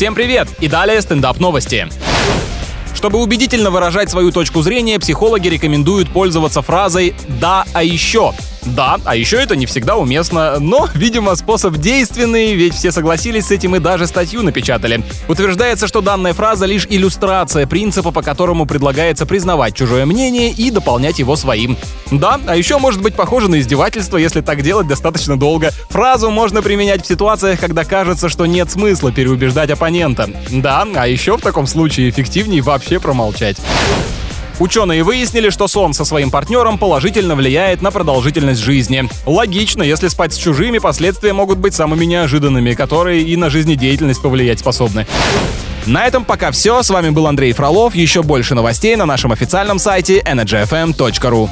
Всем привет! И далее стендап новости. Чтобы убедительно выражать свою точку зрения, психологи рекомендуют пользоваться фразой «да, а еще». Да, а еще это не всегда уместно, но, видимо, способ действенный, ведь все согласились с этим и даже статью напечатали. Утверждается, что данная фраза лишь иллюстрация принципа, по которому предлагается признавать чужое мнение и дополнять его своим. Да, а еще может быть похоже на издевательство, если так делать достаточно долго. Фразу можно применять в ситуациях, когда кажется, что нет смысла переубеждать оппонента. Да, а еще в таком случае эффективнее вообще промолчать. Ученые выяснили, что сон со своим партнером положительно влияет на продолжительность жизни. Логично, если спать с чужими, последствия могут быть самыми неожиданными, которые и на жизнедеятельность повлиять способны. На этом пока все. С вами был Андрей Фролов. Еще больше новостей на нашем официальном сайте energyfm.ru.